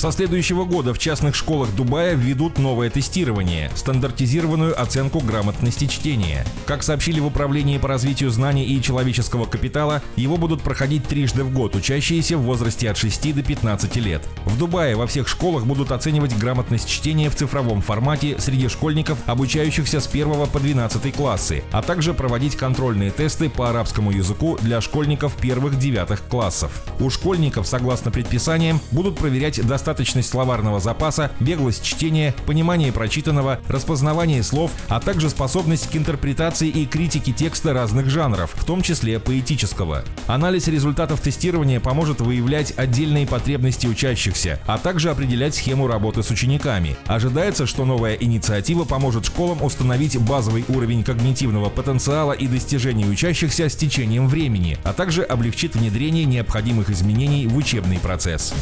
Со следующего года в частных школах Дубая введут новое тестирование – стандартизированную оценку грамотности чтения. Как сообщили в Управлении по развитию знаний и человеческого капитала, его будут проходить трижды в год учащиеся в возрасте от 6 до 15 лет. В Дубае во всех школах будут оценивать грамотность чтения в цифровом формате среди школьников, обучающихся с 1 по 12 классы, а также проводить контрольные тесты по арабскому языку для школьников первых-девятых классов. У школьников, согласно предписаниям, будут проверять достаточно достаточность словарного запаса, беглость чтения, понимание прочитанного, распознавание слов, а также способность к интерпретации и критике текста разных жанров, в том числе поэтического. Анализ результатов тестирования поможет выявлять отдельные потребности учащихся, а также определять схему работы с учениками. Ожидается, что новая инициатива поможет школам установить базовый уровень когнитивного потенциала и достижений учащихся с течением времени, а также облегчит внедрение необходимых изменений в учебный процесс.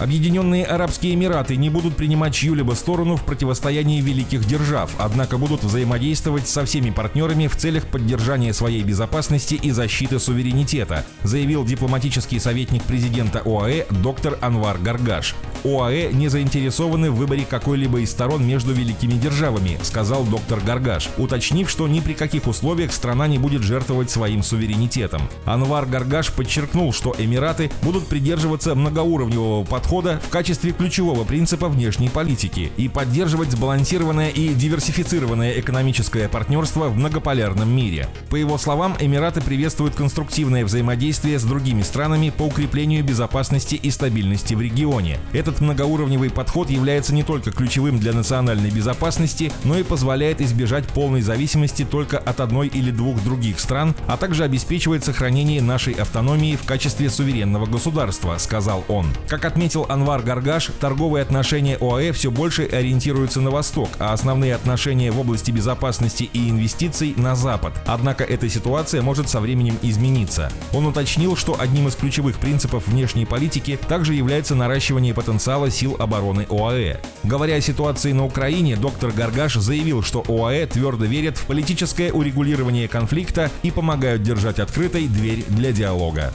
Объединенные Объединенные Арабские Эмираты не будут принимать чью-либо сторону в противостоянии великих держав, однако будут взаимодействовать со всеми партнерами в целях поддержания своей безопасности и защиты суверенитета, заявил дипломатический советник президента ОАЭ доктор Анвар Гаргаш. ОАЭ не заинтересованы в выборе какой-либо из сторон между великими державами, сказал доктор Гаргаш, уточнив, что ни при каких условиях страна не будет жертвовать своим суверенитетом. Анвар Гаргаш подчеркнул, что Эмираты будут придерживаться многоуровневого подхода в качестве ключевого принципа внешней политики и поддерживать сбалансированное и диверсифицированное экономическое партнерство в многополярном мире. По его словам, Эмираты приветствуют конструктивное взаимодействие с другими странами по укреплению безопасности и стабильности в регионе. Этот многоуровневый подход является не только ключевым для национальной безопасности, но и позволяет избежать полной зависимости только от одной или двух других стран, а также обеспечивает сохранение нашей автономии в качестве суверенного государства, сказал он. Как отметил Анвар Анвар Гаргаш, торговые отношения ОАЭ все больше ориентируются на восток, а основные отношения в области безопасности и инвестиций на запад. Однако эта ситуация может со временем измениться. Он уточнил, что одним из ключевых принципов внешней политики также является наращивание потенциала сил обороны ОАЭ. Говоря о ситуации на Украине, доктор Гаргаш заявил, что ОАЭ твердо верят в политическое урегулирование конфликта и помогают держать открытой дверь для диалога.